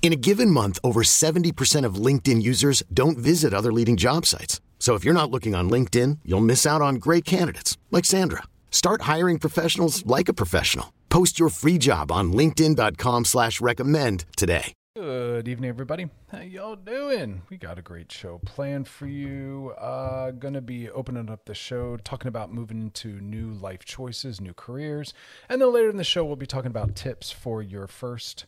In a given month, over 70% of LinkedIn users don't visit other leading job sites. So if you're not looking on LinkedIn, you'll miss out on great candidates like Sandra. Start hiring professionals like a professional. Post your free job on LinkedIn.com slash recommend today. Good evening, everybody. How y'all doing? We got a great show planned for you. Uh, gonna be opening up the show, talking about moving into new life choices, new careers, and then later in the show, we'll be talking about tips for your first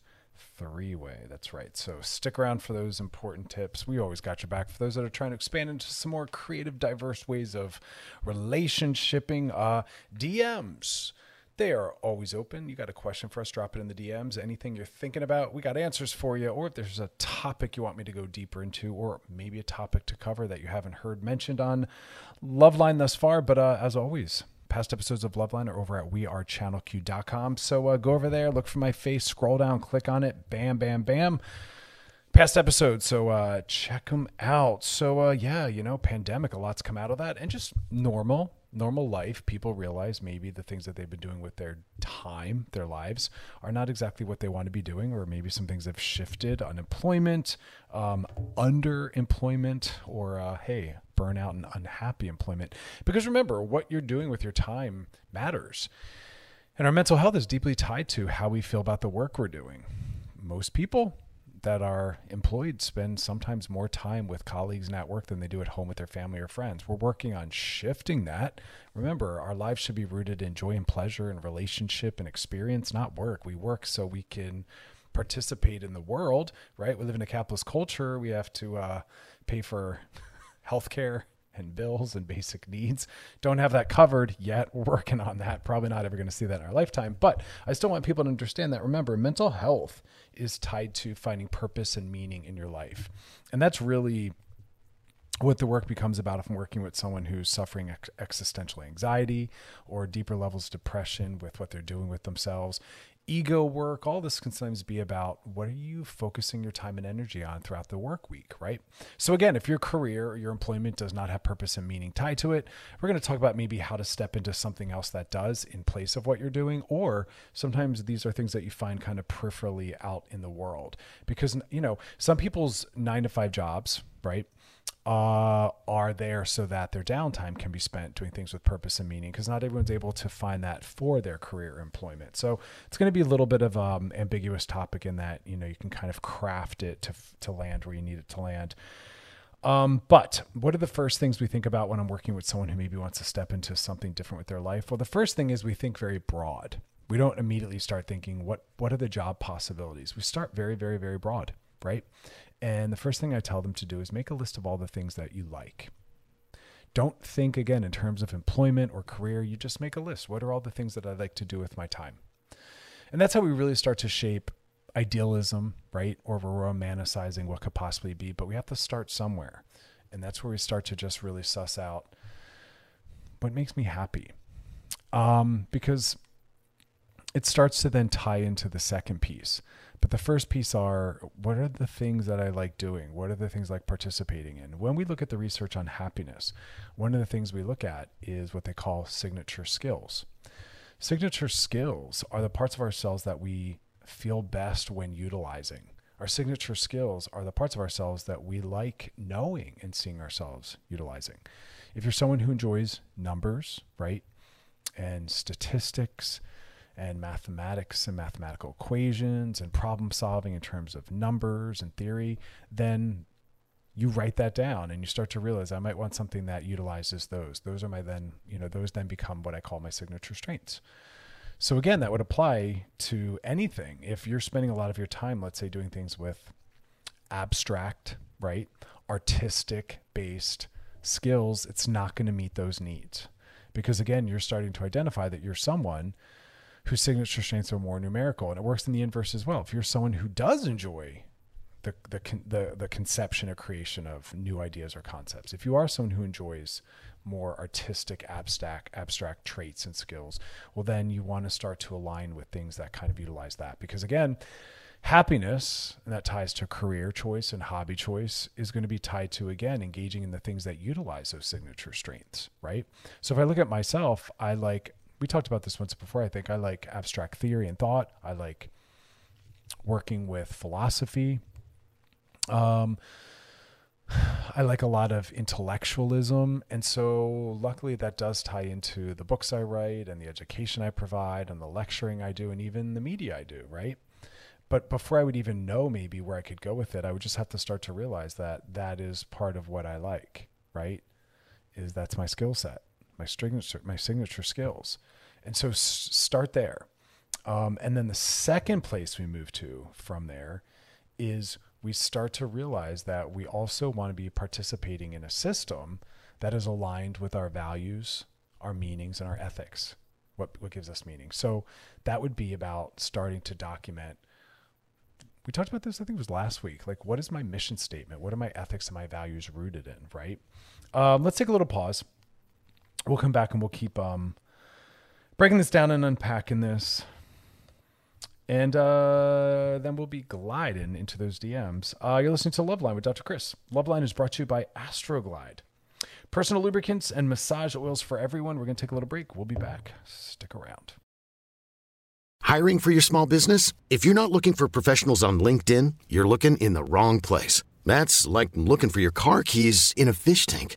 three way. That's right. So stick around for those important tips. We always got your back for those that are trying to expand into some more creative, diverse ways of relationshiping. Uh, DMs. They are always open. You got a question for us, drop it in the DMs. Anything you're thinking about, we got answers for you. Or if there's a topic you want me to go deeper into, or maybe a topic to cover that you haven't heard mentioned on Loveline thus far. But uh, as always, past episodes of Loveline are over at wearechannelq.com. So uh, go over there, look for my face, scroll down, click on it, bam, bam, bam. Past episodes, so uh, check them out. So uh, yeah, you know, pandemic, a lot's come out of that, and just normal, normal life. People realize maybe the things that they've been doing with their time, their lives, are not exactly what they want to be doing, or maybe some things have shifted. Unemployment, um, underemployment, or uh, hey, burnout and unhappy employment. Because remember, what you're doing with your time matters. And our mental health is deeply tied to how we feel about the work we're doing. Most people that are employed spend sometimes more time with colleagues and at work than they do at home with their family or friends. We're working on shifting that. Remember, our lives should be rooted in joy and pleasure and relationship and experience, not work. We work so we can participate in the world, right? We live in a capitalist culture. We have to uh, pay for healthcare and bills and basic needs. Don't have that covered yet. We're working on that. Probably not ever going to see that in our lifetime. But I still want people to understand that remember, mental health is tied to finding purpose and meaning in your life. And that's really what the work becomes about if I'm working with someone who's suffering ex- existential anxiety or deeper levels of depression with what they're doing with themselves ego work, all this can sometimes be about what are you focusing your time and energy on throughout the work week, right? So, again, if your career or your employment does not have purpose and meaning tied to it, we're going to talk about maybe how to step into something else that does in place of what you're doing. Or sometimes these are things that you find kind of peripherally out in the world because, you know, some people's nine to five jobs, right? Uh, are there so that their downtime can be spent doing things with purpose and meaning because not everyone's able to find that for their career employment so it's going to be a little bit of um ambiguous topic in that you know you can kind of craft it to to land where you need it to land um, but what are the first things we think about when I'm working with someone who maybe wants to step into something different with their life? Well, the first thing is we think very broad. We don't immediately start thinking what what are the job possibilities. We start very, very, very broad, right? And the first thing I tell them to do is make a list of all the things that you like. Don't think again in terms of employment or career. You just make a list. What are all the things that I like to do with my time? And that's how we really start to shape idealism, right? Or romanticizing what could possibly be, but we have to start somewhere. And that's where we start to just really suss out what makes me happy. Um, because it starts to then tie into the second piece. But the first piece are what are the things that I like doing? What are the things like participating in? When we look at the research on happiness, one of the things we look at is what they call signature skills. Signature skills are the parts of ourselves that we feel best when utilizing. Our signature skills are the parts of ourselves that we like knowing and seeing ourselves utilizing. If you're someone who enjoys numbers, right, and statistics, and mathematics and mathematical equations and problem solving in terms of numbers and theory, then you write that down and you start to realize I might want something that utilizes those. Those are my then, you know, those then become what I call my signature strengths. So again, that would apply to anything. If you're spending a lot of your time, let's say, doing things with abstract, right, artistic based skills, it's not going to meet those needs. Because again, you're starting to identify that you're someone whose signature strengths are more numerical. And it works in the inverse as well. If you're someone who does enjoy the, the, the, the conception or creation of new ideas or concepts, if you are someone who enjoys more artistic, abstract, abstract traits and skills, well, then you want to start to align with things that kind of utilize that. Because again, happiness, and that ties to career choice and hobby choice, is going to be tied to, again, engaging in the things that utilize those signature strengths, right? So if I look at myself, I like, we talked about this once before, I think I like abstract theory and thought. I like working with philosophy. Um, I like a lot of intellectualism. And so, luckily, that does tie into the books I write and the education I provide and the lecturing I do and even the media I do, right? But before I would even know maybe where I could go with it, I would just have to start to realize that that is part of what I like, right? Is that's my skill set, my signature, my signature skills. And so, s- start there. Um, and then the second place we move to from there is we start to realize that we also want to be participating in a system that is aligned with our values, our meanings, and our ethics. What, what gives us meaning? So that would be about starting to document. We talked about this, I think it was last week. Like, what is my mission statement? What are my ethics and my values rooted in, right? Um, let's take a little pause. We'll come back and we'll keep um, breaking this down and unpacking this. And uh, then we'll be gliding into those DMs. Uh, you're listening to Loveline with Dr. Chris. Loveline is brought to you by Astroglide. Personal lubricants and massage oils for everyone. We're going to take a little break. We'll be back. Stick around. Hiring for your small business? If you're not looking for professionals on LinkedIn, you're looking in the wrong place. That's like looking for your car keys in a fish tank.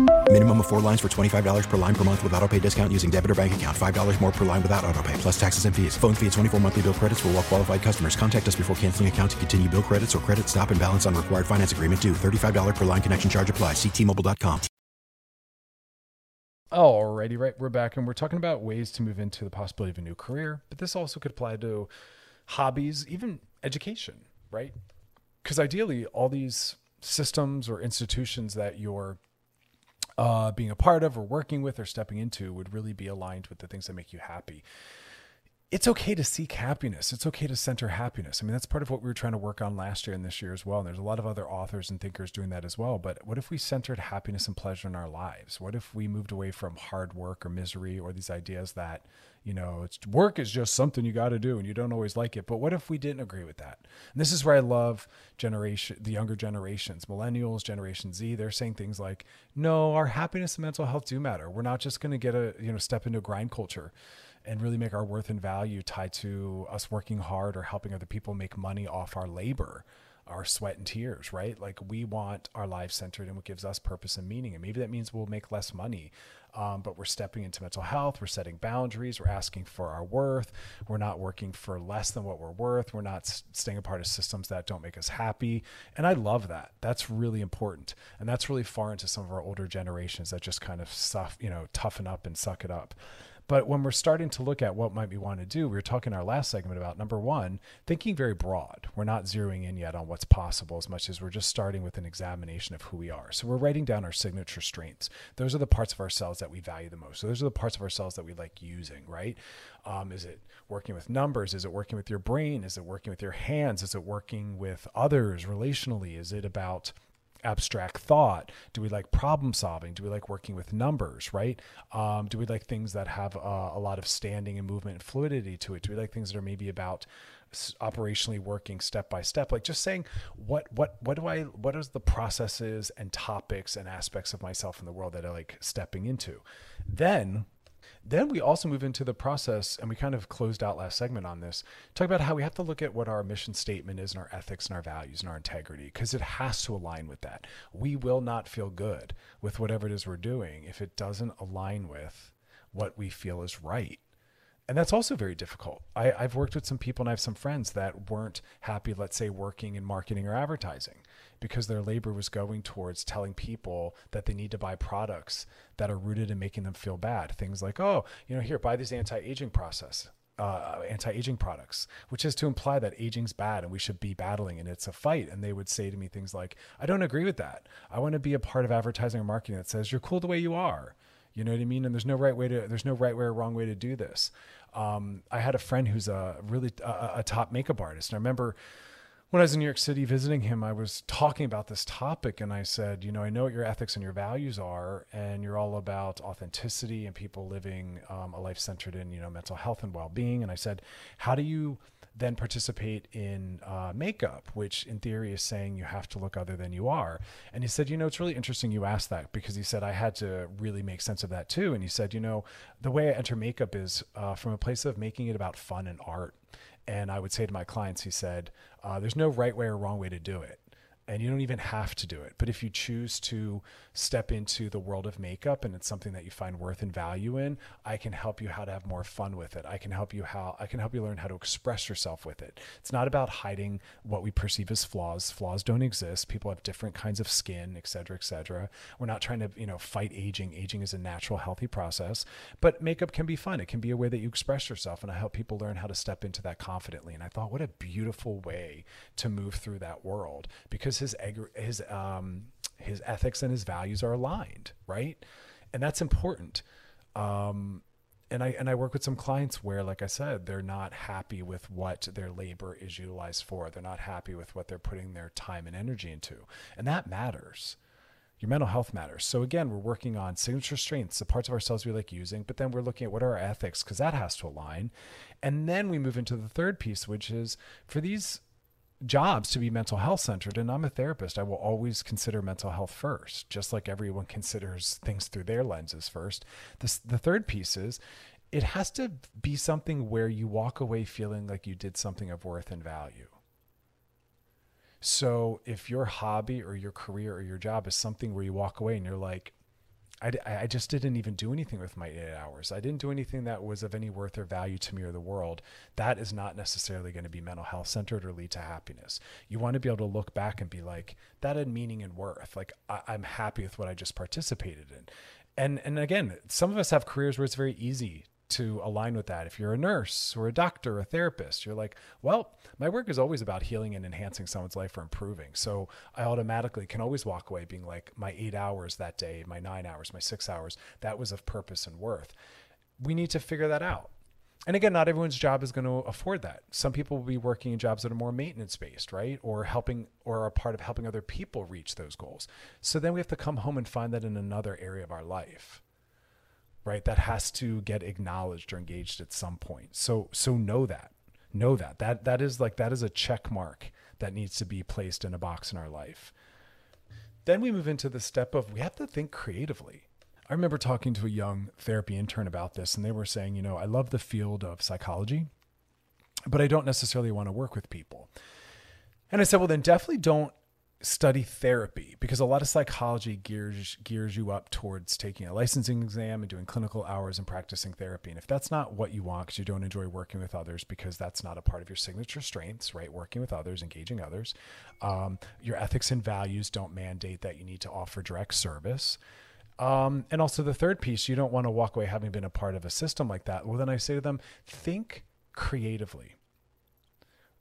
Minimum of four lines for $25 per line per month with auto pay discount using debit or bank account. $5 more per line without auto pay, plus taxes and fees. Phone fee at 24 monthly bill credits for all well qualified customers. Contact us before canceling account to continue bill credits or credit stop and balance on required finance agreement due. $35 per line connection charge apply. Ctmobile.com. Alrighty, right. We're back and we're talking about ways to move into the possibility of a new career, but this also could apply to hobbies, even education, right? Because ideally, all these systems or institutions that you're uh, being a part of or working with or stepping into would really be aligned with the things that make you happy. It's okay to seek happiness. It's okay to center happiness. I mean, that's part of what we were trying to work on last year and this year as well. And there's a lot of other authors and thinkers doing that as well. But what if we centered happiness and pleasure in our lives? What if we moved away from hard work or misery or these ideas that, you know, it's work is just something you got to do and you don't always like it. But what if we didn't agree with that? And this is where I love generation, the younger generations, millennials, Generation Z. They're saying things like, "No, our happiness and mental health do matter. We're not just going to get a you know step into grind culture." and really make our worth and value tied to us working hard or helping other people make money off our labor, our sweat and tears, right? Like we want our lives centered in what gives us purpose and meaning. And maybe that means we'll make less money, um, but we're stepping into mental health, we're setting boundaries, we're asking for our worth, we're not working for less than what we're worth, we're not staying a part of systems that don't make us happy. And I love that. That's really important. And that's really far into some of our older generations that just kind of you know, toughen up and suck it up. But when we're starting to look at what might we want to do, we were talking in our last segment about number one, thinking very broad. We're not zeroing in yet on what's possible as much as we're just starting with an examination of who we are. So we're writing down our signature strengths. Those are the parts of ourselves that we value the most. So those are the parts of ourselves that we like using, right? Um, is it working with numbers? Is it working with your brain? Is it working with your hands? Is it working with others relationally? Is it about abstract thought? Do we like problem solving? Do we like working with numbers, right? Um, do we like things that have uh, a lot of standing and movement and fluidity to it? Do we like things that are maybe about operationally working step by step like just saying what what what do i what is the processes and topics and aspects of myself in the world that i like stepping into then then we also move into the process, and we kind of closed out last segment on this. Talk about how we have to look at what our mission statement is, and our ethics, and our values, and our integrity, because it has to align with that. We will not feel good with whatever it is we're doing if it doesn't align with what we feel is right and that's also very difficult. I, have worked with some people and I have some friends that weren't happy, let's say, working in marketing or advertising because their labor was going towards telling people that they need to buy products that are rooted in making them feel bad. Things like, oh, you know, here, buy this anti-aging process. Uh, anti-aging products, which is to imply that aging's bad and we should be battling and it's a fight. And they would say to me things like, "I don't agree with that. I want to be a part of advertising or marketing that says you're cool the way you are." You know what I mean? And there's no right way to there's no right way or wrong way to do this. Um, I had a friend who's a really a, a top makeup artist, and I remember when I was in New York City visiting him, I was talking about this topic and I said, you know, I know what your ethics and your values are, and you're all about authenticity and people living um, a life centered in, you know, mental health and well being. And I said, how do you then participate in uh, makeup, which in theory is saying you have to look other than you are? And he said, you know, it's really interesting you asked that because he said, I had to really make sense of that too. And he said, you know, the way I enter makeup is uh, from a place of making it about fun and art and I would say to my clients, he said, uh, there's no right way or wrong way to do it and you don't even have to do it. But if you choose to step into the world of makeup and it's something that you find worth and value in, I can help you how to have more fun with it. I can help you how I can help you learn how to express yourself with it. It's not about hiding what we perceive as flaws. Flaws don't exist. People have different kinds of skin, et cetera, et cetera. We're not trying to, you know, fight aging. Aging is a natural, healthy process. But makeup can be fun. It can be a way that you express yourself. And I help people learn how to step into that confidently. And I thought, what a beautiful way to move through that world because his his um, his ethics and his values are aligned, right? And that's important. Um, and I and I work with some clients where, like I said, they're not happy with what their labor is utilized for. They're not happy with what they're putting their time and energy into, and that matters. Your mental health matters. So again, we're working on signature strengths, the parts of ourselves we like using, but then we're looking at what are our ethics because that has to align, and then we move into the third piece, which is for these jobs to be mental health centered and i'm a therapist. I will always consider mental health first just like everyone considers things through their lenses first. This, the third piece is it has to be something where you walk away feeling like you did something of worth and value. So if your hobby or your career or your job is something where you walk away and you're like I, I just didn't even do anything with my eight hours. I didn't do anything that was of any worth or value to me or the world. That is not necessarily going to be mental health centered or lead to happiness. You want to be able to look back and be like, that had meaning and worth. Like I, I'm happy with what I just participated in. And and again, some of us have careers where it's very easy to align with that. If you're a nurse or a doctor, or a therapist, you're like, well, my work is always about healing and enhancing someone's life or improving. So I automatically can always walk away being like, my eight hours that day, my nine hours, my six hours, that was of purpose and worth. We need to figure that out. And again, not everyone's job is going to afford that. Some people will be working in jobs that are more maintenance based, right? Or helping or are part of helping other people reach those goals. So then we have to come home and find that in another area of our life right? That has to get acknowledged or engaged at some point. So so know that. Know that. That that is like that is a check mark that needs to be placed in a box in our life. Then we move into the step of we have to think creatively. I remember talking to a young therapy intern about this and they were saying, you know, I love the field of psychology, but I don't necessarily want to work with people. And I said, well, then definitely don't study therapy because a lot of psychology gears gears you up towards taking a licensing exam and doing clinical hours and practicing therapy. And if that's not what you want because you don't enjoy working with others because that's not a part of your signature strengths, right? Working with others, engaging others, um, your ethics and values don't mandate that you need to offer direct service. Um, and also the third piece, you don't want to walk away having been a part of a system like that. Well, then I say to them, think creatively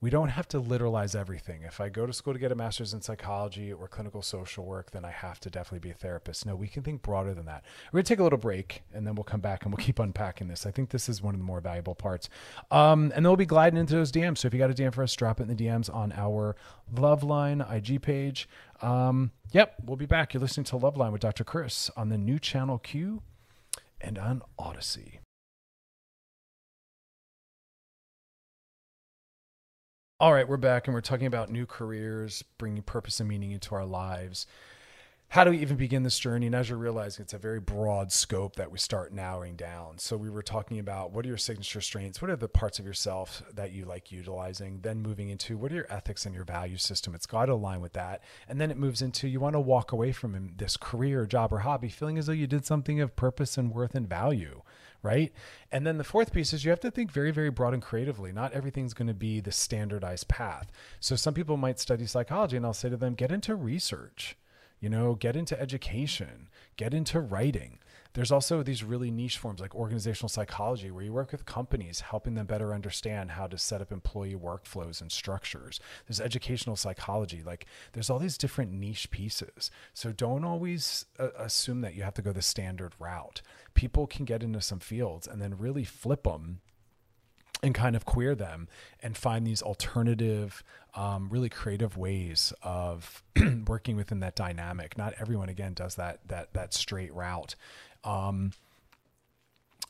we don't have to literalize everything. If I go to school to get a master's in psychology or clinical social work, then I have to definitely be a therapist. No, we can think broader than that. We're going to take a little break and then we'll come back and we'll keep unpacking this. I think this is one of the more valuable parts. Um, and then we'll be gliding into those DMs. So if you got a DM for us, drop it in the DMs on our Loveline IG page. Um, yep, we'll be back. You're listening to Loveline with Dr. Chris on the new channel Q and on Odyssey. All right, we're back and we're talking about new careers, bringing purpose and meaning into our lives. How do we even begin this journey? And as you're realizing, it's a very broad scope that we start narrowing down. So, we were talking about what are your signature strengths? What are the parts of yourself that you like utilizing? Then, moving into what are your ethics and your value system? It's got to align with that. And then it moves into you want to walk away from this career, job, or hobby feeling as though you did something of purpose and worth and value right? And then the fourth piece is you have to think very, very broad and creatively. Not everything's going to be the standardized path. So some people might study psychology, and I'll say to them, get into research, you know, get into education, get into writing. There's also these really niche forms like organizational psychology, where you work with companies, helping them better understand how to set up employee workflows and structures. There's educational psychology, like there's all these different niche pieces. So don't always uh, assume that you have to go the standard route. People can get into some fields and then really flip them and kind of queer them and find these alternative, um, really creative ways of working within that dynamic. Not everyone, again, does that that that straight route, um,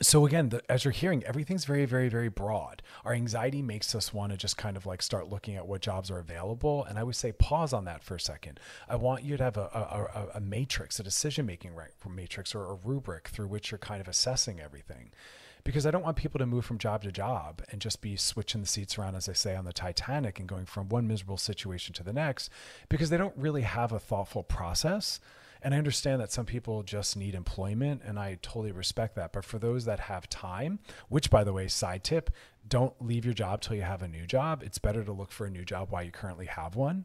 so again, the, as you're hearing, everything's very, very, very broad. Our anxiety makes us want to just kind of like start looking at what jobs are available. And I would say pause on that for a second. I want you to have a, a, a matrix, a decision making matrix, or a rubric through which you're kind of assessing everything. Because I don't want people to move from job to job and just be switching the seats around, as I say on the Titanic, and going from one miserable situation to the next, because they don't really have a thoughtful process and I understand that some people just need employment, and I totally respect that. But for those that have time, which by the way, side tip, don't leave your job till you have a new job. It's better to look for a new job while you currently have one.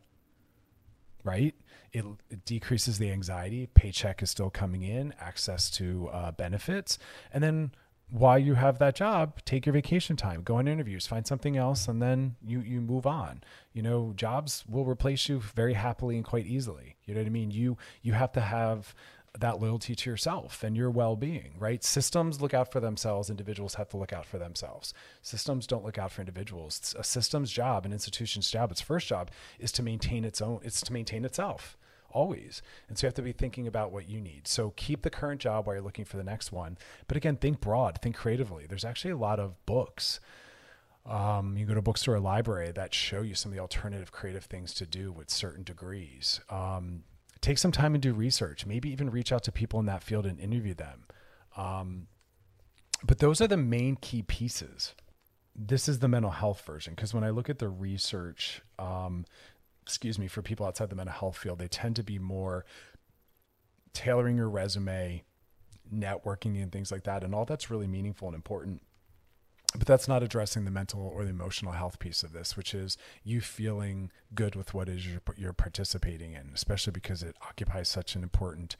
Right? It, it decreases the anxiety. Paycheck is still coming in, access to uh, benefits. And then while you have that job, take your vacation time, go on interviews, find something else, and then you you move on. You know, jobs will replace you very happily and quite easily. You know what I mean? You you have to have that loyalty to yourself and your well-being, right? Systems look out for themselves, individuals have to look out for themselves. Systems don't look out for individuals. It's a system's job, an institution's job, its first job is to maintain its own it's to maintain itself always. And so you have to be thinking about what you need. So keep the current job while you're looking for the next one. But again, think broad, think creatively. There's actually a lot of books. Um, you go to a bookstore or library that show you some of the alternative creative things to do with certain degrees. Um, take some time and do research. Maybe even reach out to people in that field and interview them. Um, but those are the main key pieces. This is the mental health version because when I look at the research, um, excuse me, for people outside the mental health field, they tend to be more tailoring your resume, networking, and things like that. And all that's really meaningful and important. But that's not addressing the mental or the emotional health piece of this, which is you feeling good with what is you're, you're participating in, especially because it occupies such an important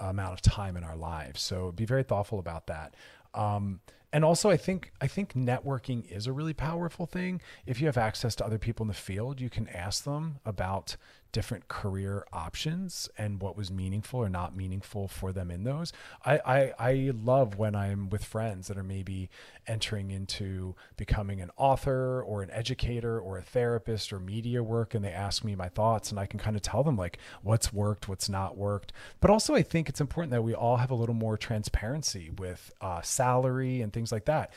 amount of time in our lives. So be very thoughtful about that. Um, and also, I think I think networking is a really powerful thing. If you have access to other people in the field, you can ask them about different career options and what was meaningful or not meaningful for them in those. I, I, I love when I'm with friends that are maybe entering into becoming an author or an educator or a therapist or media work and they ask me my thoughts and I can kind of tell them like what's worked, what's not worked. But also I think it's important that we all have a little more transparency with uh, salary and things like that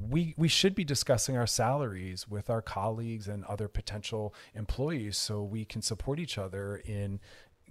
we we should be discussing our salaries with our colleagues and other potential employees so we can support each other in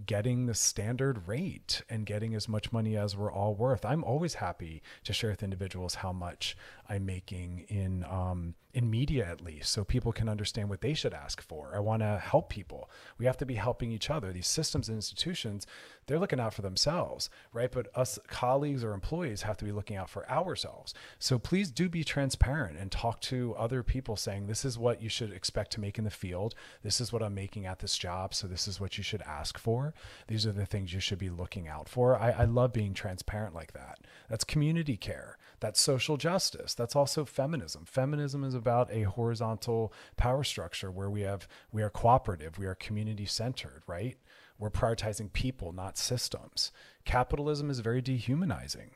getting the standard rate and getting as much money as we're all worth. I'm always happy to share with individuals how much I'm making in um, in media at least so people can understand what they should ask for. I want to help people. We have to be helping each other. These systems and institutions they're looking out for themselves right? But us colleagues or employees have to be looking out for ourselves. So please do be transparent and talk to other people saying this is what you should expect to make in the field. This is what i'm making at this job so this is what you should ask for. These are the things you should be looking out for. I, I love being transparent like that. That's community care. That's social justice. That's also feminism. Feminism is about a horizontal power structure where we have we are cooperative, we are community centered, right? We're prioritizing people, not systems. Capitalism is very dehumanizing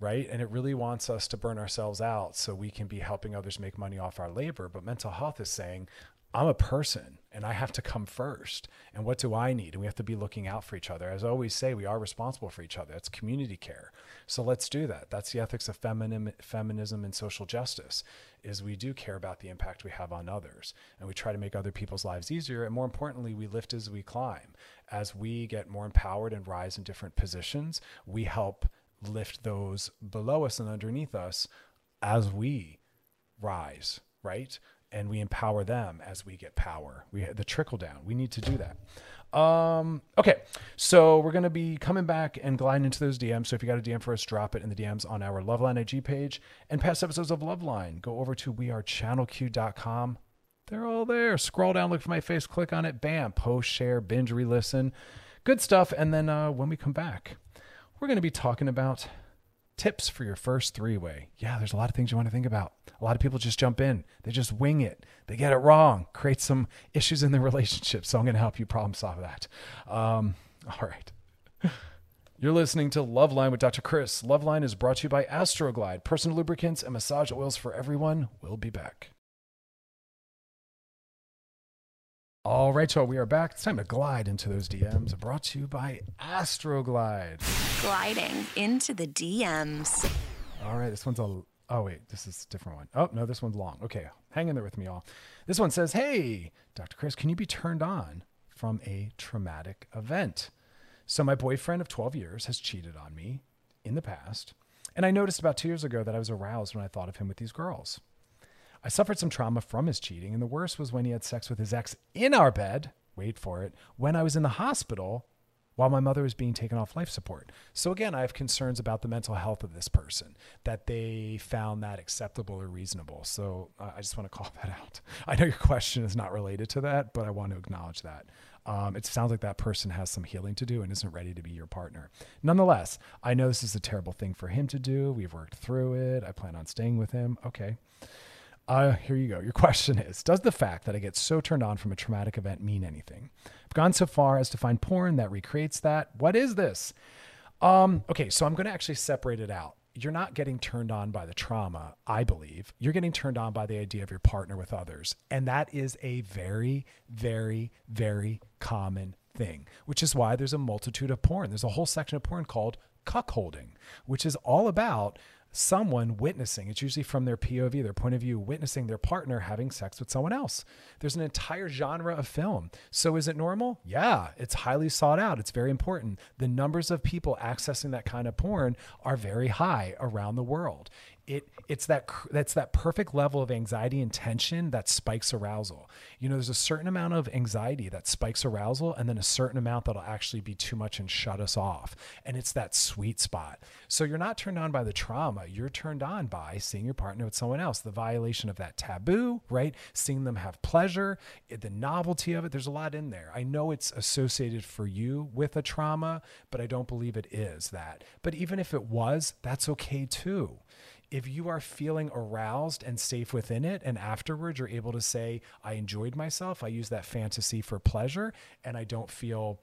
right? And it really wants us to burn ourselves out so we can be helping others make money off our labor. But mental health is saying, I'm a person and I have to come first. And what do I need? And we have to be looking out for each other. As I always say, we are responsible for each other. It's community care. So let's do that. That's the ethics of feminim, feminism and social justice is we do care about the impact we have on others and we try to make other people's lives easier. And more importantly, we lift as we climb. As we get more empowered and rise in different positions, we help lift those below us and underneath us as we rise, right? And we empower them as we get power. We the trickle down. We need to do that. Um, okay, so we're gonna be coming back and gliding into those DMs. So if you got a DM for us, drop it in the DMs on our Loveline IG page and past episodes of Loveline. Go over to wearechannelq.com. They're all there. Scroll down, look for my face, click on it, bam, post, share, binge, re-listen. Good stuff. And then uh, when we come back, we're gonna be talking about tips for your first three way. Yeah, there's a lot of things you want to think about. A lot of people just jump in, they just wing it, they get it wrong, create some issues in their relationship. So I'm going to help you problem solve that. Um, all right. You're listening to Loveline with Dr. Chris. Loveline is brought to you by Astroglide, personal lubricants and massage oils for everyone. We'll be back. All right, y'all, we are back. It's time to glide into those DMs brought to you by Astroglide. Gliding into the DMs. All right, this one's a. Oh, wait, this is a different one. Oh, no, this one's long. Okay, hang in there with me, y'all. This one says, Hey, Dr. Chris, can you be turned on from a traumatic event? So, my boyfriend of 12 years has cheated on me in the past. And I noticed about two years ago that I was aroused when I thought of him with these girls. I suffered some trauma from his cheating, and the worst was when he had sex with his ex in our bed. Wait for it. When I was in the hospital while my mother was being taken off life support. So again, I have concerns about the mental health of this person that they found that acceptable or reasonable. So uh, I just want to call that out. I know your question is not related to that, but I want to acknowledge that. Um, it sounds like that person has some healing to do and isn't ready to be your partner. Nonetheless, I know this is a terrible thing for him to do. We've worked through it. I plan on staying with him. Okay. Uh, here you go. Your question is Does the fact that I get so turned on from a traumatic event mean anything? I've gone so far as to find porn that recreates that. What is this? Um, okay, so I'm going to actually separate it out. You're not getting turned on by the trauma, I believe. You're getting turned on by the idea of your partner with others. And that is a very, very, very common thing, which is why there's a multitude of porn. There's a whole section of porn called cuckolding, which is all about someone witnessing. It's usually from their POV, their point of view, witnessing their partner having sex with someone else. There's an entire genre of film. So is it normal? Yeah, it's highly sought out. It's very important. The numbers of people accessing that kind of porn are very high around the world it it's that that's that perfect level of anxiety and tension that spikes arousal. You know, there's a certain amount of anxiety that spikes arousal, and then a certain amount that'll actually be too much and shut us off. And it's that sweet spot. So you're not turned on by the trauma. You're turned on by seeing your partner with someone else. The violation of that taboo, right? Seeing them have pleasure, eh, the novelty of it. There's a lot in there. I know it's associated for you with a trauma, but I don't believe it is that. But even if it was, that's okay too if you are feeling aroused and safe within it, and afterwards you're able to say, I enjoyed myself, I use that fantasy for pleasure, and I don't feel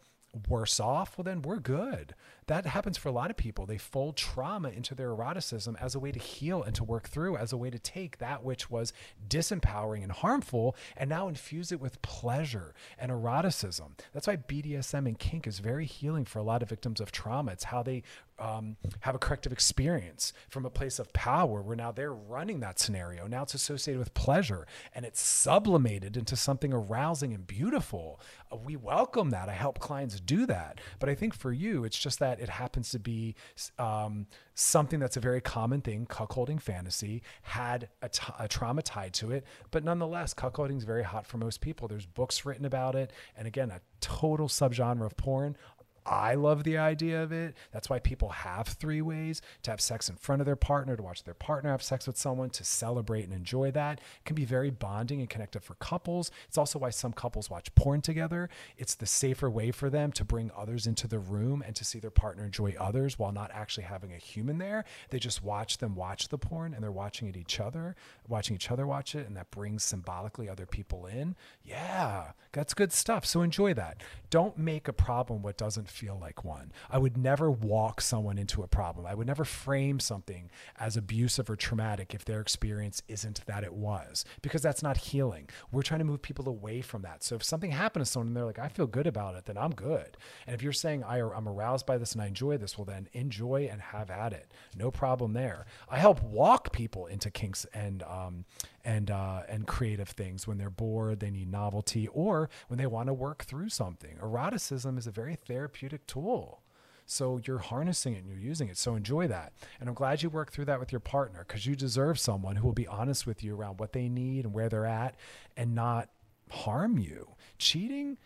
worse off, well, then we're good. That happens for a lot of people. They fold trauma into their eroticism as a way to heal and to work through, as a way to take that which was disempowering and harmful and now infuse it with pleasure and eroticism. That's why BDSM and kink is very healing for a lot of victims of trauma. It's how they um, have a corrective experience from a place of power where now they're running that scenario. Now it's associated with pleasure and it's sublimated into something arousing and beautiful. Uh, we welcome that. I help clients do that. But I think for you, it's just that it happens to be um, something that's a very common thing. Cuckolding fantasy had a, t- a trauma tied to it, but nonetheless, cuckolding is very hot for most people. There's books written about it, and again, a total subgenre of porn. I love the idea of it. That's why people have three ways to have sex in front of their partner, to watch their partner have sex with someone, to celebrate and enjoy that. It can be very bonding and connective for couples. It's also why some couples watch porn together. It's the safer way for them to bring others into the room and to see their partner enjoy others while not actually having a human there. They just watch them watch the porn and they're watching it each other, watching each other watch it, and that brings symbolically other people in. Yeah, that's good stuff. So enjoy that. Don't make a problem what doesn't feel like one. I would never walk someone into a problem. I would never frame something as abusive or traumatic if their experience isn't that it was, because that's not healing. We're trying to move people away from that. So if something happened to someone and they're like, I feel good about it, then I'm good. And if you're saying, I, I'm aroused by this and I enjoy this, well, then enjoy and have at it. No problem there. I help walk people into kinks and, um, and uh, and creative things when they're bored, they need novelty, or when they want to work through something. Eroticism is a very therapeutic tool. So you're harnessing it and you're using it. So enjoy that. And I'm glad you work through that with your partner because you deserve someone who will be honest with you around what they need and where they're at and not harm you. Cheating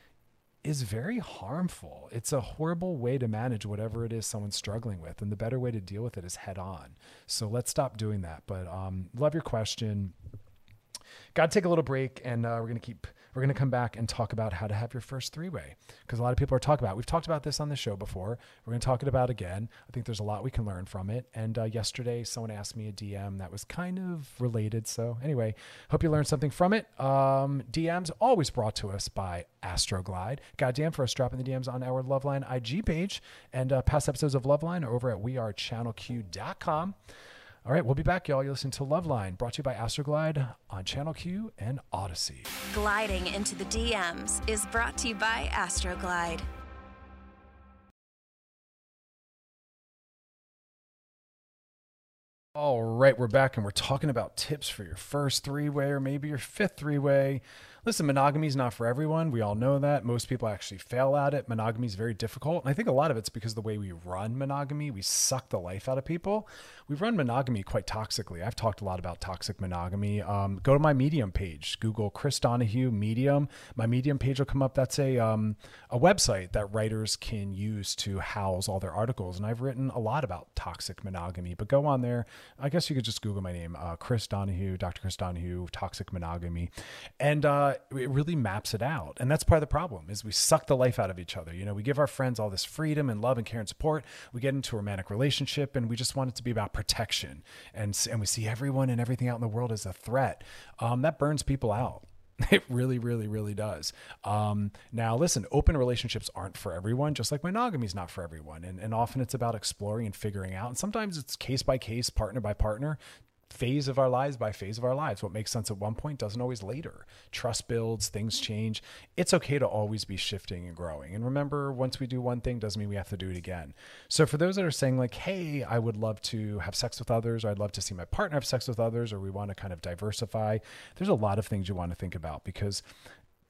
is very harmful. It's a horrible way to manage whatever it is someone's struggling with. And the better way to deal with it is head on. So let's stop doing that. But um, love your question. Got to take a little break, and uh, we're gonna keep. We're gonna come back and talk about how to have your first three way because a lot of people are talking about. We've talked about this on the show before. We're gonna talk it about again. I think there's a lot we can learn from it. And uh, yesterday, someone asked me a DM that was kind of related. So anyway, hope you learned something from it. Um, DMs always brought to us by Astroglide. Goddamn for us dropping the DMs on our Loveline IG page, and uh, past episodes of Loveline are over at wearechannelq.com. All right, we'll be back, y'all. You're listening to Loveline, brought to you by Astroglide on Channel Q and Odyssey. Gliding into the DMs is brought to you by Astroglide. All right, we're back and we're talking about tips for your first three way or maybe your fifth three way. Listen, monogamy is not for everyone. We all know that. Most people actually fail at it. Monogamy is very difficult. And I think a lot of it's because the way we run monogamy, we suck the life out of people. We run monogamy quite toxically. I've talked a lot about toxic monogamy. Um, go to my Medium page, Google Chris Donaghue Medium. My Medium page will come up. That's a, um, a website that writers can use to house all their articles. And I've written a lot about toxic monogamy, but go on there. I guess you could just Google my name, uh, Chris Donaghue, Dr. Chris Donaghue, toxic monogamy. And, uh, it really maps it out and that's part of the problem is we suck the life out of each other you know we give our friends all this freedom and love and care and support we get into a romantic relationship and we just want it to be about protection and and we see everyone and everything out in the world as a threat um, that burns people out it really, really, really does. Um, now, listen, open relationships aren't for everyone, just like monogamy is not for everyone. And, and often it's about exploring and figuring out. And sometimes it's case by case, partner by partner phase of our lives by phase of our lives. What makes sense at one point doesn't always later. Trust builds, things change. It's okay to always be shifting and growing. And remember, once we do one thing doesn't mean we have to do it again. So for those that are saying like, "Hey, I would love to have sex with others, or I'd love to see my partner have sex with others, or we want to kind of diversify." There's a lot of things you want to think about because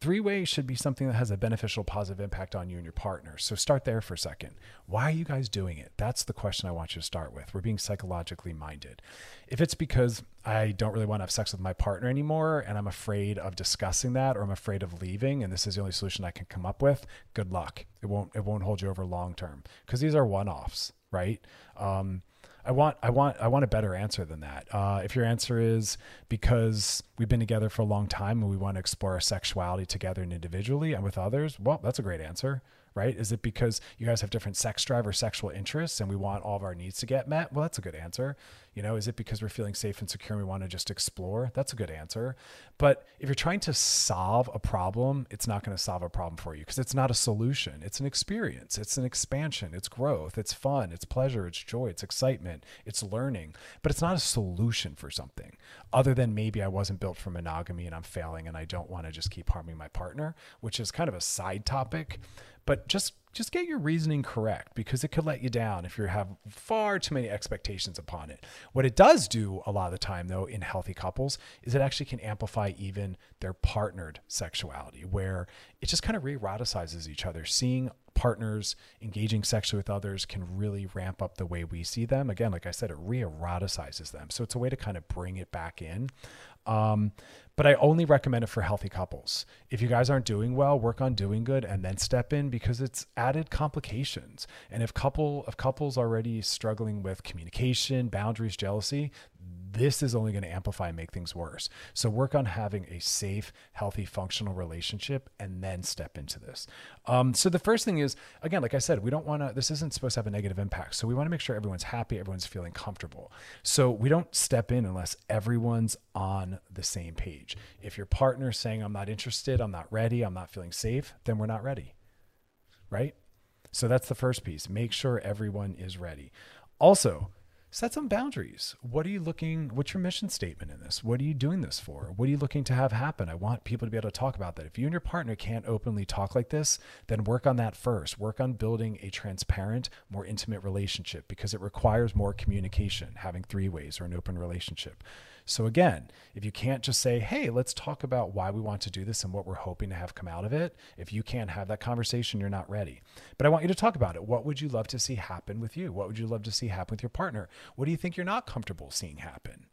Three way should be something that has a beneficial, positive impact on you and your partner. So start there for a second. Why are you guys doing it? That's the question I want you to start with. We're being psychologically minded. If it's because I don't really want to have sex with my partner anymore and I'm afraid of discussing that or I'm afraid of leaving and this is the only solution I can come up with, good luck. It won't it won't hold you over long term because these are one-offs, right? Um, I want I want I want a better answer than that. Uh, if your answer is because we've been together for a long time and we want to explore our sexuality together and individually and with others, well, that's a great answer, right? Is it because you guys have different sex drive or sexual interests and we want all of our needs to get met? Well, that's a good answer. You know, is it because we're feeling safe and secure and we want to just explore? That's a good answer. But if you're trying to solve a problem, it's not going to solve a problem for you because it's not a solution. It's an experience, it's an expansion, it's growth, it's fun, it's pleasure, it's joy, it's excitement, it's learning. But it's not a solution for something other than maybe I wasn't built for monogamy and I'm failing and I don't want to just keep harming my partner, which is kind of a side topic. But just just get your reasoning correct because it could let you down if you have far too many expectations upon it. What it does do a lot of the time, though, in healthy couples, is it actually can amplify even their partnered sexuality, where it just kind of re eroticizes each other. Seeing partners engaging sexually with others can really ramp up the way we see them. Again, like I said, it re eroticizes them. So it's a way to kind of bring it back in. Um, but I only recommend it for healthy couples. If you guys aren't doing well, work on doing good and then step in because it's added complications. And if couple of couples already struggling with communication, boundaries, jealousy, this is only going to amplify and make things worse. So work on having a safe, healthy, functional relationship and then step into this. Um, so the first thing is, again, like I said, we don't want to, this isn't supposed to have a negative impact. So we want to make sure everyone's happy, everyone's feeling comfortable. So we don't step in unless everyone's on the same page. If your partner's saying, I'm not interested, I'm not ready, I'm not feeling safe, then we're not ready. Right? So that's the first piece. Make sure everyone is ready. Also, set some boundaries. What are you looking, what's your mission statement in this? What are you doing this for? What are you looking to have happen? I want people to be able to talk about that. If you and your partner can't openly talk like this, then work on that first. Work on building a transparent, more intimate relationship because it requires more communication, having three ways or an open relationship. So, again, if you can't just say, hey, let's talk about why we want to do this and what we're hoping to have come out of it, if you can't have that conversation, you're not ready. But I want you to talk about it. What would you love to see happen with you? What would you love to see happen with your partner? What do you think you're not comfortable seeing happen?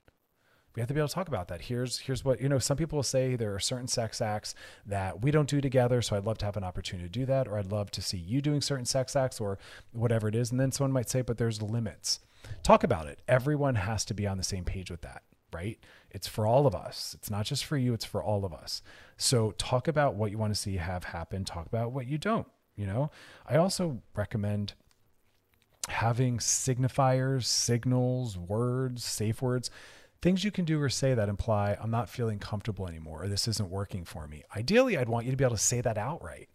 we have to be able to talk about that. Here's here's what you know. Some people will say there are certain sex acts that we don't do together, so I'd love to have an opportunity to do that, or I'd love to see you doing certain sex acts, or whatever it is. And then someone might say, but there's limits. Talk about it. Everyone has to be on the same page with that right? It's for all of us. It's not just for you, it's for all of us. So talk about what you want to see have happen, talk about what you don't, you know? I also recommend having signifiers, signals, words, safe words, things you can do or say that imply I'm not feeling comfortable anymore or this isn't working for me. Ideally, I'd want you to be able to say that outright.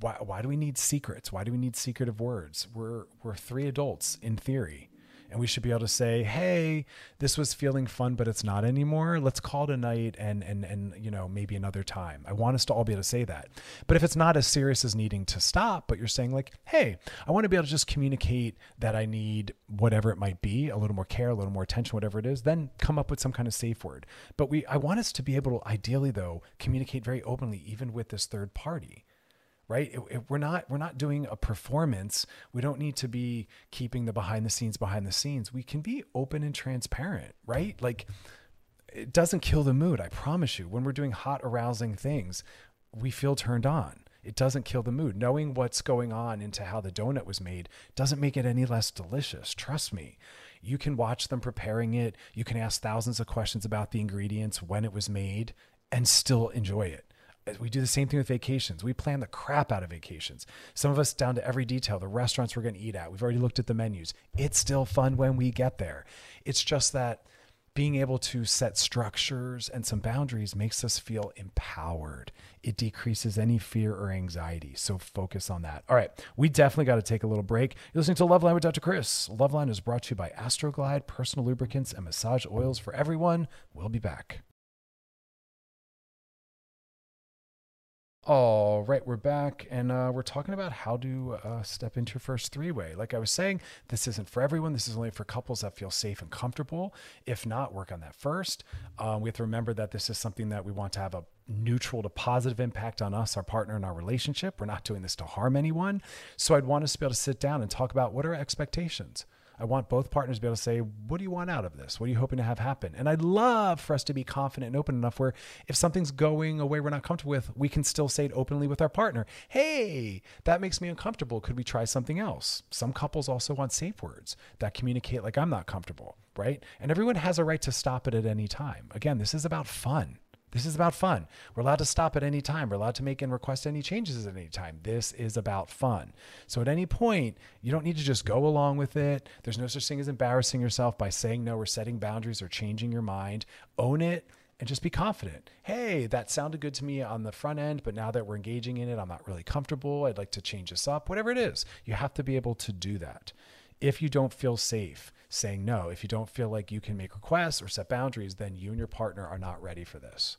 Why, why do we need secrets? Why do we need secretive words? We're we're three adults in theory and we should be able to say, "Hey, this was feeling fun, but it's not anymore. Let's call it a night, and and and you know maybe another time." I want us to all be able to say that. But if it's not as serious as needing to stop, but you're saying like, "Hey, I want to be able to just communicate that I need whatever it might be, a little more care, a little more attention, whatever it is," then come up with some kind of safe word. But we, I want us to be able to, ideally though, communicate very openly, even with this third party right? It, it, we're not we're not doing a performance. We don't need to be keeping the behind the scenes behind the scenes. We can be open and transparent right? Like it doesn't kill the mood i promise you. When we're doing hot arousing things we feel turned on. It doesn't kill the mood. Knowing what's going on into how the donut was made doesn't make it any less delicious. Trust me. You can watch them preparing it. You can ask thousands of questions about the ingredients when it was made and still enjoy it we do the same thing with vacations. We plan the crap out of vacations. Some of us down to every detail, the restaurants we're going to eat at. We've already looked at the menus. It's still fun when we get there. It's just that being able to set structures and some boundaries makes us feel empowered. It decreases any fear or anxiety. So focus on that. All right. We definitely got to take a little break. You're listening to Loveline with Dr. Chris. Loveline is brought to you by Astroglide, personal lubricants and massage oils for everyone. We'll be back. All right, we're back and uh, we're talking about how to uh, step into your first three way. Like I was saying, this isn't for everyone. This is only for couples that feel safe and comfortable. If not, work on that first. Um, we have to remember that this is something that we want to have a neutral to positive impact on us, our partner, and our relationship. We're not doing this to harm anyone. So I'd want us to be able to sit down and talk about what are our expectations. I want both partners to be able to say, what do you want out of this? What are you hoping to have happen? And I'd love for us to be confident and open enough where if something's going away we're not comfortable with, we can still say it openly with our partner. Hey, that makes me uncomfortable. Could we try something else? Some couples also want safe words that communicate like I'm not comfortable, right? And everyone has a right to stop it at any time. Again, this is about fun. This is about fun. We're allowed to stop at any time. We're allowed to make and request any changes at any time. This is about fun. So at any point, you don't need to just go along with it. There's no such thing as embarrassing yourself by saying no or setting boundaries or changing your mind. Own it and just be confident. Hey, that sounded good to me on the front end, but now that we're engaging in it, I'm not really comfortable. I'd like to change this up. Whatever it is, you have to be able to do that. If you don't feel safe, saying no. If you don't feel like you can make requests or set boundaries, then you and your partner are not ready for this.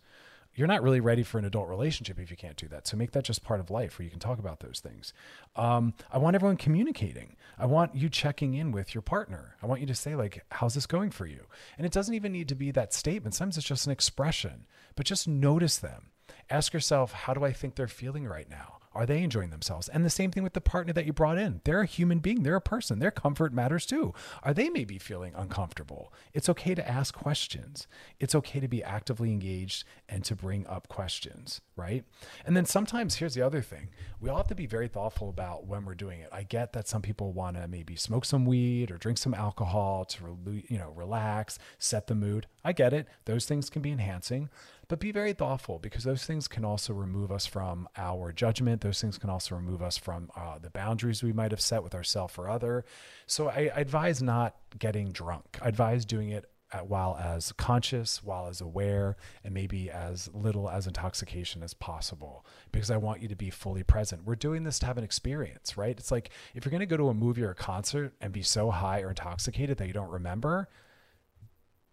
you're not really ready for an adult relationship if you can't do that. So make that just part of life where you can talk about those things. Um, I want everyone communicating. I want you checking in with your partner. I want you to say, like, how's this going for you? And it doesn't even need to be that statement. Sometimes it's just an expression, but just notice them. Ask yourself, how do I think they're feeling right now? Are they enjoying themselves? And the same thing with the partner that you brought in. They're a human being, they're a person. Their comfort matters too. Are they maybe feeling uncomfortable? It's okay to ask questions. It's okay to be actively engaged and to bring up questions, right? And then sometimes, here's the other thing we all have to be very thoughtful about when we're doing it. I get that some people want to maybe smoke some weed or drink some alcohol to, you know, relax, set the mood. I get it. Those things can be enhancing. But be very thoughtful because those things can also remove us from our judgment. Those things can also remove us from uh, the boundaries we might have set with ourselves or other. So I, I advise not getting drunk. I advise doing it while as conscious, while as aware, and maybe as little as intoxication as possible, because I want you to be fully present. We're doing this to have an experience, right? It's like if you're going to go to a movie or a concert and be so high or intoxicated that you don't remember,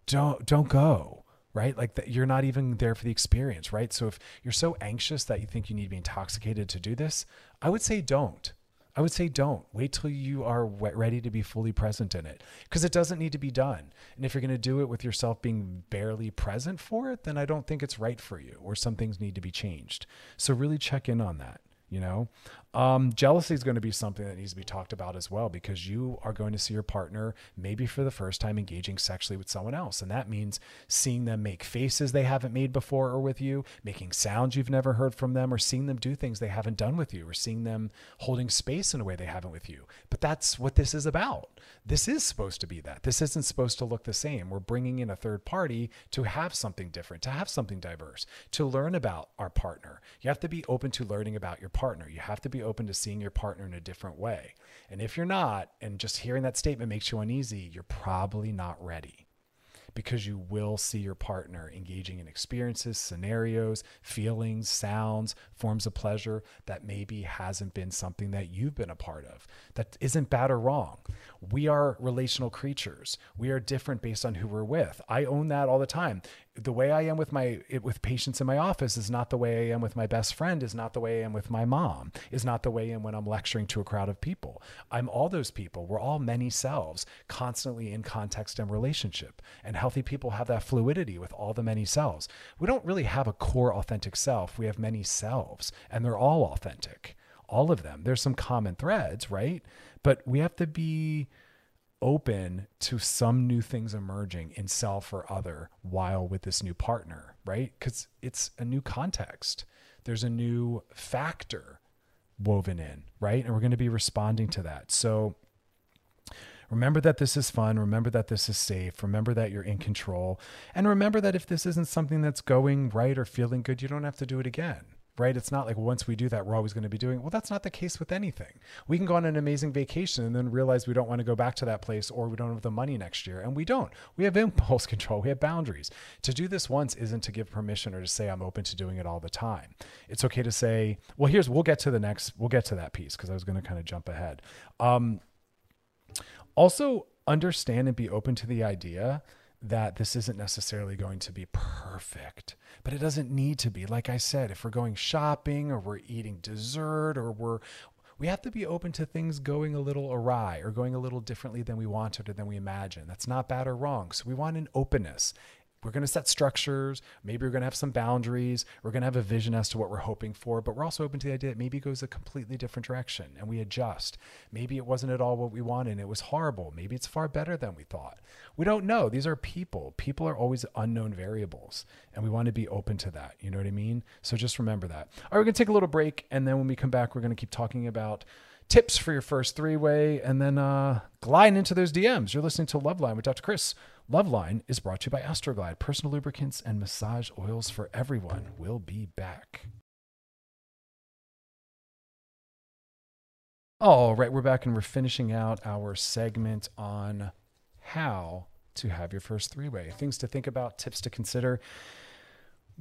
don't don't go right? Like that you're not even there for the experience, right? So if you're so anxious that you think you need to be intoxicated to do this, I would say don't. I would say don't. Wait till you are ready to be fully present in it because it doesn't need to be done. And if you're going to do it with yourself being barely present for it, then I don't think it's right for you or some things need to be changed. So really check in on that you know um, jealousy is going to be something that needs to be talked about as well because you are going to see your partner maybe for the first time engaging sexually with someone else and that means seeing them make faces they haven't made before or with you making sounds you've never heard from them or seeing them do things they haven't done with you or seeing them holding space in a way they haven't with you. But that's what this is about. This is supposed to be that. This isn't supposed to look the same. We're bringing in a third party to have something different to have something diverse to learn about our partner. You have to be open to learning about your partner. You have to be open to seeing your partner in a different way. And if you're not, and just hearing that statement makes you uneasy, you're probably not ready because you will see your partner engaging in experiences, scenarios, feelings, sounds, forms of pleasure that maybe hasn't been something that you've been a part of. That isn't bad or wrong. We are relational creatures. We are different based on who we're with. I own that all the time the way I am with my with patients in my office is not the way I am with my best friend is not the way I am with my mom is not the way I am when I'm lecturing to a crowd of people. I'm all those people. We're all many selves constantly in context and relationship. And healthy people have that fluidity with all the many selves. We don't really have a core authentic self. We have many selves and they're all authentic. All of them. There's some common threads, right? But we have to be open to some new things emerging in self or other while with this new partner, right? Because it's a new context. There's a new factor woven in, right? And we're going to be responding to that. So remember that this is fun. Remember that this is safe. Remember that you're in control. And remember that if this isn't something that's going right or feeling good, you don't have to do it again right? It's not like once we do that, we're always going to be doing. Well, that's not the case with anything. We can go on an amazing vacation and then realize we don't want to go back to that place or we don't have the money next year. And we don't. We have impulse control, we have boundaries. To do this once isn't to give permission or to say, I'm open to doing it all the time. It's okay to say, well, here's, we'll get to the next, we'll get to that piece because I was going to kind of jump ahead. Um, also, understand and be open to the idea that this isn't necessarily going to be perfect, but it doesn't need to be. Like I said, if we're going shopping or we're eating dessert or we're we have to be open to things going a little awry or going a little differently than we wanted or than we imagined. That's not bad or wrong. So we want an openness we're going to set structures. Maybe we're going to have some boundaries. We're going to have a vision as to what we're hoping for, but we're also open to the idea that maybe it goes a completely different direction and we adjust. Maybe it wasn't at all what we wanted and it was horrible. Maybe it's far better than we thought. We don't know. These are people. People are always unknown variables and we want to be open to that. You know what I mean? So just remember that. All right, we're going to take a little break and then when we come back, we're going to keep talking about tips for your first three way and then uh, glide into those DMs. You're listening to Love Loveline with Dr. Chris. Loveline is brought to you by Astroglide, personal lubricants and massage oils for everyone. We'll be back. All right, we're back and we're finishing out our segment on how to have your first three way. Things to think about, tips to consider.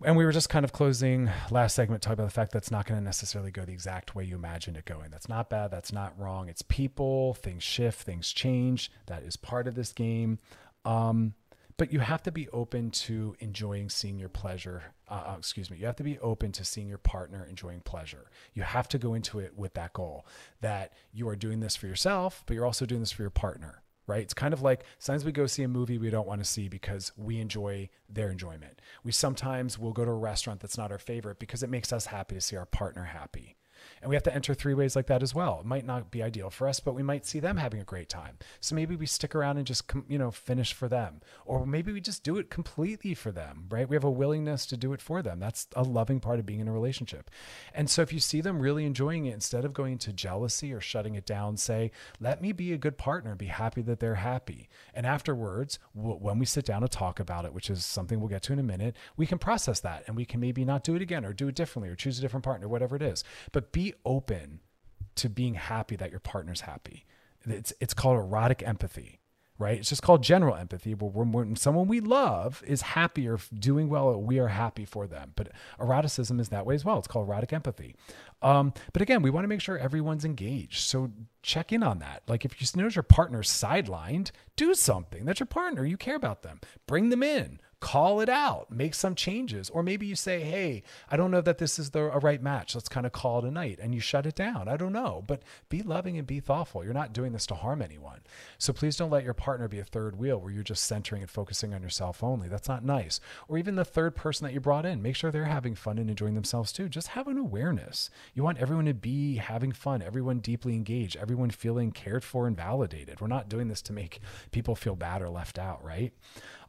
And we were just kind of closing last segment talking about the fact that's not going to necessarily go the exact way you imagined it going. That's not bad. That's not wrong. It's people. Things shift. Things change. That is part of this game. Um, but you have to be open to enjoying seeing your pleasure. Uh, uh, excuse me. You have to be open to seeing your partner enjoying pleasure. You have to go into it with that goal that you are doing this for yourself, but you're also doing this for your partner right? It's kind of like sometimes we go see a movie we don't want to see because we enjoy their enjoyment. We sometimes will go to a restaurant that's not our favorite because it makes us happy to see our partner happy. And we have to enter three ways like that as well. It might not be ideal for us, but we might see them having a great time. So maybe we stick around and just, you know, finish for them. Or maybe we just do it completely for them, right? We have a willingness to do it for them. That's a loving part of being in a relationship. And so if you see them really enjoying it, instead of going into jealousy or shutting it down, say, let me be a good partner, be happy that they're happy. And afterwards, when we sit down to talk about it, which is something we'll get to in a minute, we can process that and we can maybe not do it again or do it differently or choose a different partner, whatever it is. But be open to being happy that your partner's happy. It's it's called erotic empathy, right? It's just called general empathy, where when someone we love is happy or doing well, we are happy for them. But eroticism is that way as well. It's called erotic empathy. Um, but again, we want to make sure everyone's engaged. So check in on that. Like if you notice your partner's sidelined, do something. That's your partner. You care about them. Bring them in call it out, make some changes. Or maybe you say, hey, I don't know that this is the a right match. Let's kind of call it a night and you shut it down. I don't know. But be loving and be thoughtful. You're not doing this to harm anyone. So please don't let your partner be a third wheel where you're just centering and focusing on yourself only. That's not nice. Or even the third person that you brought in, make sure they're having fun and enjoying themselves too. Just have an awareness. You want everyone to be having fun, everyone deeply engaged, everyone feeling cared for and validated. We're not doing this to make people feel bad or left out, right?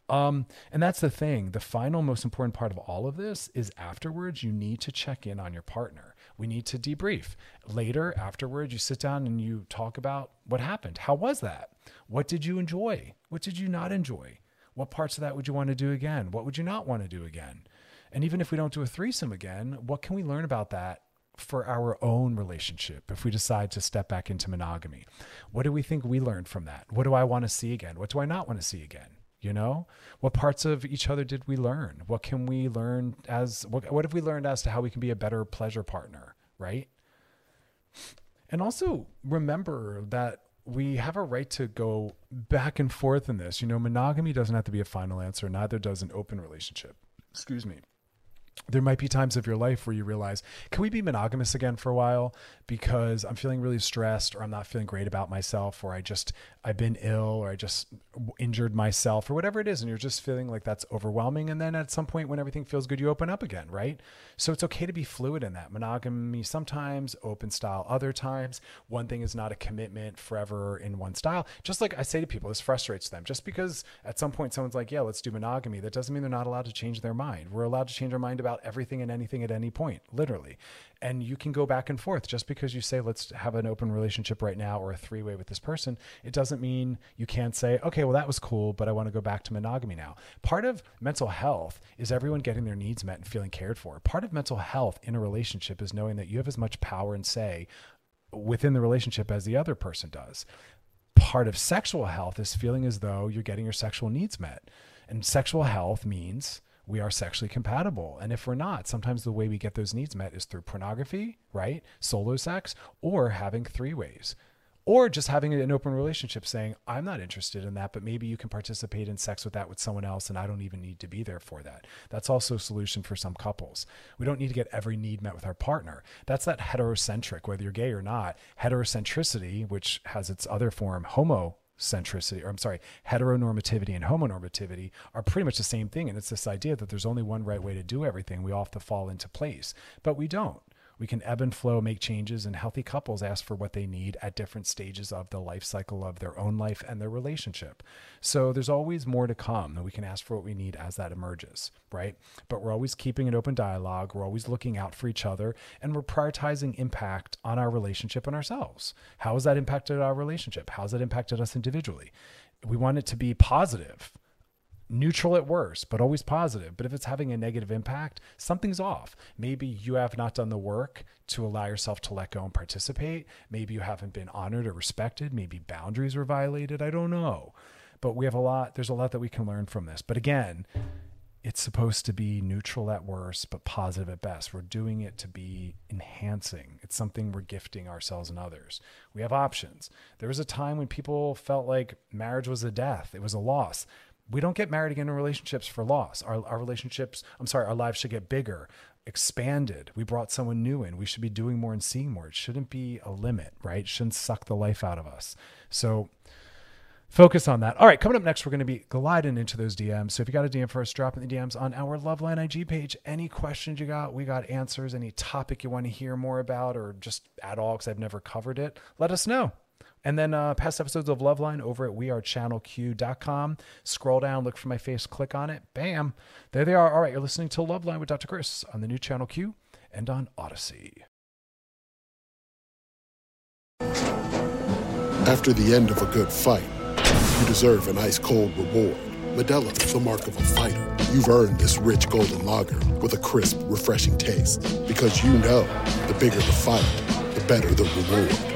Um, and that's the thing. The final most important part of all of this is afterwards, you need to check in on your partner. We need to debrief. Later, afterwards, you sit down and you talk about what happened. How was that? What did you enjoy? What did you not enjoy? What parts of that would you want to do again? What would you not want to do again? And even if we don't do a threesome again, what can we learn about that for our own relationship if we decide to step back into monogamy? What do we think we learned from that? What do I want to see again? What do I not want to see again? You know? What parts of each other did we learn? What can we learn as what, what have we learned as to how we can be a better pleasure partner right? And also remember that we have a right to go back and forth in this. You know monogamy doesn't have to be a final answer. Neither does an open relationship. Excuse me there might be times of your life where you realize, can we be monogamous again for a while? Because I'm feeling really stressed, or I'm not feeling great about myself, or I just, I've been ill, or I just injured myself, or whatever it is. And you're just feeling like that's overwhelming. And then at some point, when everything feels good, you open up again, right? So it's okay to be fluid in that. Monogamy sometimes, open style other times. One thing is not a commitment forever in one style. Just like I say to people, this frustrates them. Just because at some point someone's like, yeah, let's do monogamy, that doesn't mean they're not allowed to change their mind. We're allowed to change our mind about everything and anything at any point, literally. And you can go back and forth just because you say, let's have an open relationship right now or a three way with this person. It doesn't mean you can't say, okay, well, that was cool, but I want to go back to monogamy now. Part of mental health is everyone getting their needs met and feeling cared for. Part of mental health in a relationship is knowing that you have as much power and say within the relationship as the other person does. Part of sexual health is feeling as though you're getting your sexual needs met. And sexual health means we are sexually compatible. And if we're not, sometimes the way we get those needs met is through pornography, right? Solo sex, or having three ways. Or just having an open relationship saying, I'm not interested in that, but maybe you can participate in sex with that with someone else, and I don't even need to be there for that. That's also a solution for some couples. We don't need to get every need met with our partner. That's that heterocentric, whether you're gay or not. Heterocentricity, which has its other form, homo centricity, or I'm sorry, heteronormativity and homonormativity are pretty much the same thing. And it's this idea that there's only one right way to do everything. We all have to fall into place, but we don't. We can ebb and flow, make changes, and healthy couples ask for what they need at different stages of the life cycle of their own life and their relationship. So there's always more to come, and we can ask for what we need as that emerges, right? But we're always keeping an open dialogue. We're always looking out for each other, and we're prioritizing impact on our relationship and ourselves. How has that impacted our relationship? How has that impacted us individually? We want it to be positive neutral at worst, but always positive. But if it's having a negative impact, something's off. Maybe you have not done the work to allow yourself to let go and participate. Maybe you haven't been honored or respected. Maybe boundaries were violated. I don't know. But we have a lot, there's a lot that we can learn from this. But again, it's supposed to be neutral at worst, but positive at best. We're doing it to be enhancing. It's something we're gifting ourselves and others. We have options. There was a time when people felt like marriage was a death, it was a loss we don't get married again in relationships for loss. Our, our relationships, I'm sorry, our lives should get bigger, expanded. We brought someone new in. We should be doing more and seeing more. It shouldn't be a limit, right? It shouldn't suck the life out of us. So focus on that. All right, coming up next, we're going to be gliding into those DMs. So if you got a DM for us, drop in the DMs on our Loveline IG page. Any questions you got, we got answers. Any topic you want to hear more about or just at all, because I've never covered it, let us know. And then uh, past episodes of Loveline over at wearechannelq.com. Scroll down, look for my face, click on it. Bam. There they are. All right, you're listening to Loveline with Dr. Chris on the new Channel Q and on Odyssey. After the end of a good fight, you deserve an ice cold reward. Modelo is the mark of a fighter. You've earned this rich golden lager with a crisp, refreshing taste. Because you know the bigger the fight, the better the reward.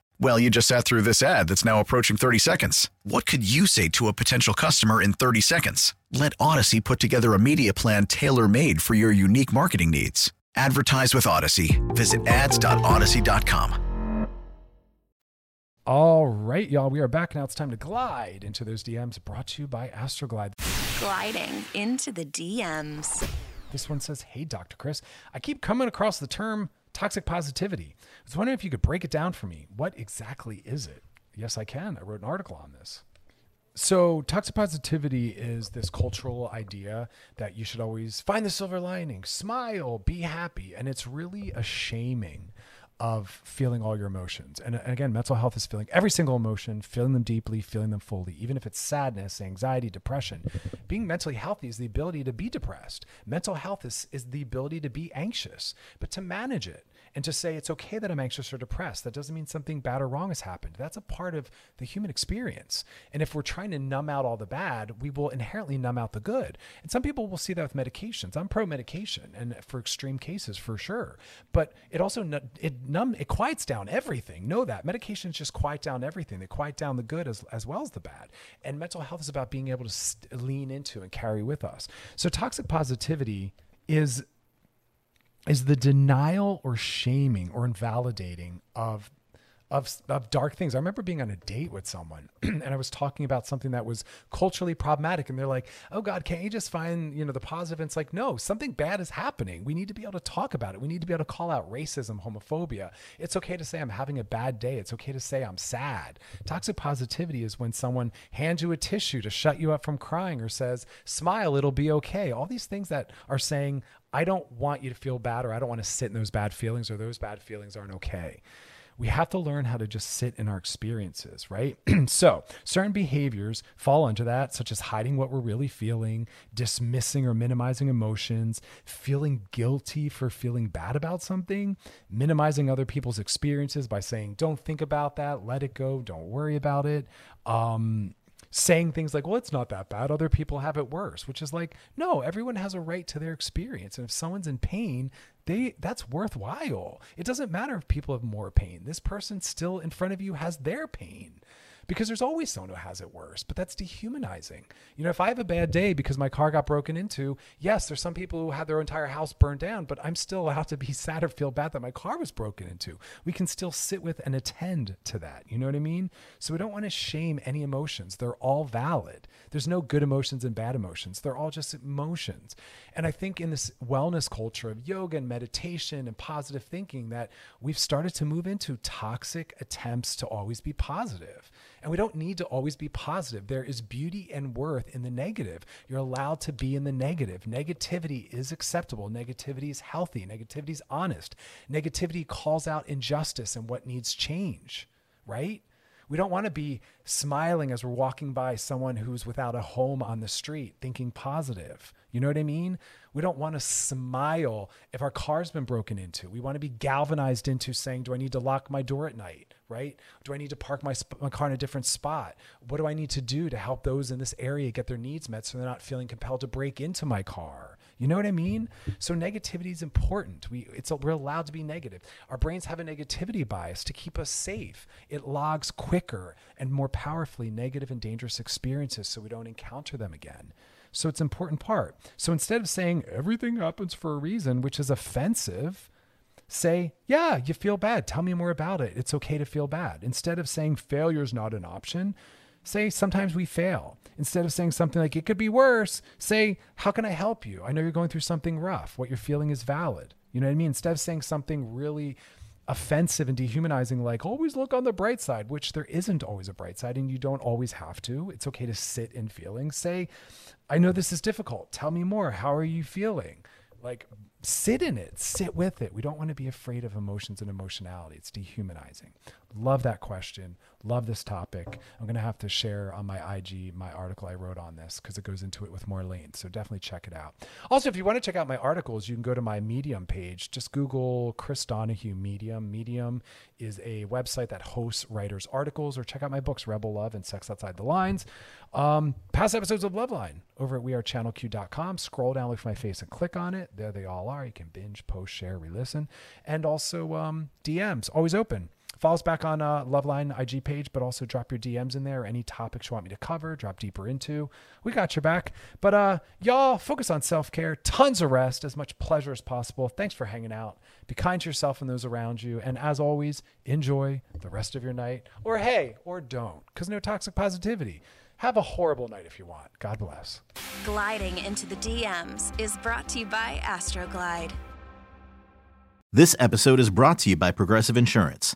Well, you just sat through this ad that's now approaching 30 seconds. What could you say to a potential customer in 30 seconds? Let Odyssey put together a media plan tailor made for your unique marketing needs. Advertise with Odyssey. Visit ads.odyssey.com. All right, y'all, we are back now. It's time to glide into those DMs brought to you by Astroglide. Gliding into the DMs. This one says, Hey, Dr. Chris, I keep coming across the term toxic positivity. Was wondering if you could break it down for me. What exactly is it? Yes, I can. I wrote an article on this. So, toxic positivity is this cultural idea that you should always find the silver lining, smile, be happy. And it's really a shaming of feeling all your emotions. And again, mental health is feeling every single emotion, feeling them deeply, feeling them fully, even if it's sadness, anxiety, depression. Being mentally healthy is the ability to be depressed. Mental health is, is the ability to be anxious, but to manage it and to say it's okay that I'm anxious or depressed. That doesn't mean something bad or wrong has happened. That's a part of the human experience. And if we're trying to numb out all the bad, we will inherently numb out the good. And some people will see that with medications. I'm pro medication and for extreme cases for sure. But it also it numb it quiets down everything. Know that medications just quiet down everything. They quiet down the good as as well as the bad. And mental health is about being able to st- lean into and carry with us. So toxic positivity is is the denial or shaming or invalidating of of, of dark things. I remember being on a date with someone and I was talking about something that was culturally problematic and they're like, "Oh god, can't you just find, you know, the positive?" And it's like, "No, something bad is happening. We need to be able to talk about it. We need to be able to call out racism, homophobia. It's okay to say I'm having a bad day. It's okay to say I'm sad." Toxic positivity is when someone hands you a tissue to shut you up from crying or says, "Smile, it'll be okay." All these things that are saying, I don't want you to feel bad or I don't want to sit in those bad feelings or those bad feelings aren't okay we have to learn how to just sit in our experiences, right? so, certain behaviors fall into that, such as hiding what we're really feeling, dismissing or minimizing emotions, feeling guilty for feeling bad about something, minimizing other people's experiences by saying, don't think about that, let it go, don't worry about it. Um, saying things like, well, it's not that bad. Other people have it worse, which is like, no, everyone has a right to their experience. And if someone's in pain, they that's worthwhile. It doesn't matter if people have more pain. This person still in front of you has their pain because there's always someone who has it worse, but that's dehumanizing. You know, if I have a bad day because my car got broken into, yes, there's some people who had their entire house burned down, but I'm still allowed to be sad or feel bad that my car was broken into. We can still sit with and attend to that. You know what I mean? So we don't want to shame any emotions. They're all valid. There's no good emotions and bad emotions. They're all just emotions. And I think in this wellness culture of yoga and meditation and positive thinking that we've started to move into toxic attempts to always be positive. And we don't need to always be positive. There is beauty and worth in the negative. You're allowed to be in the negative. Negativity is acceptable. Negativity is healthy. Negativity is honest. Negativity calls out injustice and what needs change, right? We don't want to be smiling as we're walking by someone who's without a home on the street, thinking positive. You know what I mean? We don't want to smile if our car's been broken into. We want to be galvanized into saying, Do I need to lock my door at night? Right? Do I need to park my, sp- my car in a different spot? What do I need to do to help those in this area get their needs met so they're not feeling compelled to break into my car? You know what I mean? So negativity is important. We it's we're allowed to be negative. Our brains have a negativity bias to keep us safe. It logs quicker and more powerfully negative and dangerous experiences so we don't encounter them again. So it's an important part. So instead of saying everything happens for a reason, which is offensive, say, yeah, you feel bad. Tell me more about it. It's okay to feel bad. Instead of saying failure is not an option, say sometimes we fail. Instead of saying something like it could be worse, say, how can I help you? I know you're going through something rough. What you're feeling is valid. You know what I mean? Instead of saying something really offensive and dehumanizing like always look on the bright side which there isn't always a bright side and you don't always have to it's okay to sit in feelings say i know this is difficult tell me more how are you feeling like sit in it sit with it. We don't want to be afraid of emotions and emotionality. It's dehumanizing. Love that question love this topic. I'm going to have to share on my ig my article i wrote on this because it goes into it with more length so definitely check it out. Also if you want to check out my articles you can go to my medium page. Just google chris donaghue medium. Medium is a website that hosts writers articles or check out my books rebel love and sex outside the lines. Um, past episodes of loveline over at wearechannelq.com scroll down look for my face and click on it. There they all are. You can binge, post, share, re listen. And also um, DMs, always open. Follow us back on uh, Loveline IG page, but also drop your DMs in there. Any topics you want me to cover, drop deeper into. We got your back. But uh, y'all, focus on self care, tons of rest, as much pleasure as possible. Thanks for hanging out. Be kind to yourself and those around you. And as always, enjoy the rest of your night. Or hey, or don't, because no toxic positivity. Have a horrible night if you want. God bless. Gliding into the DMs is brought to you by Astroglide. This episode is brought to you by Progressive Insurance.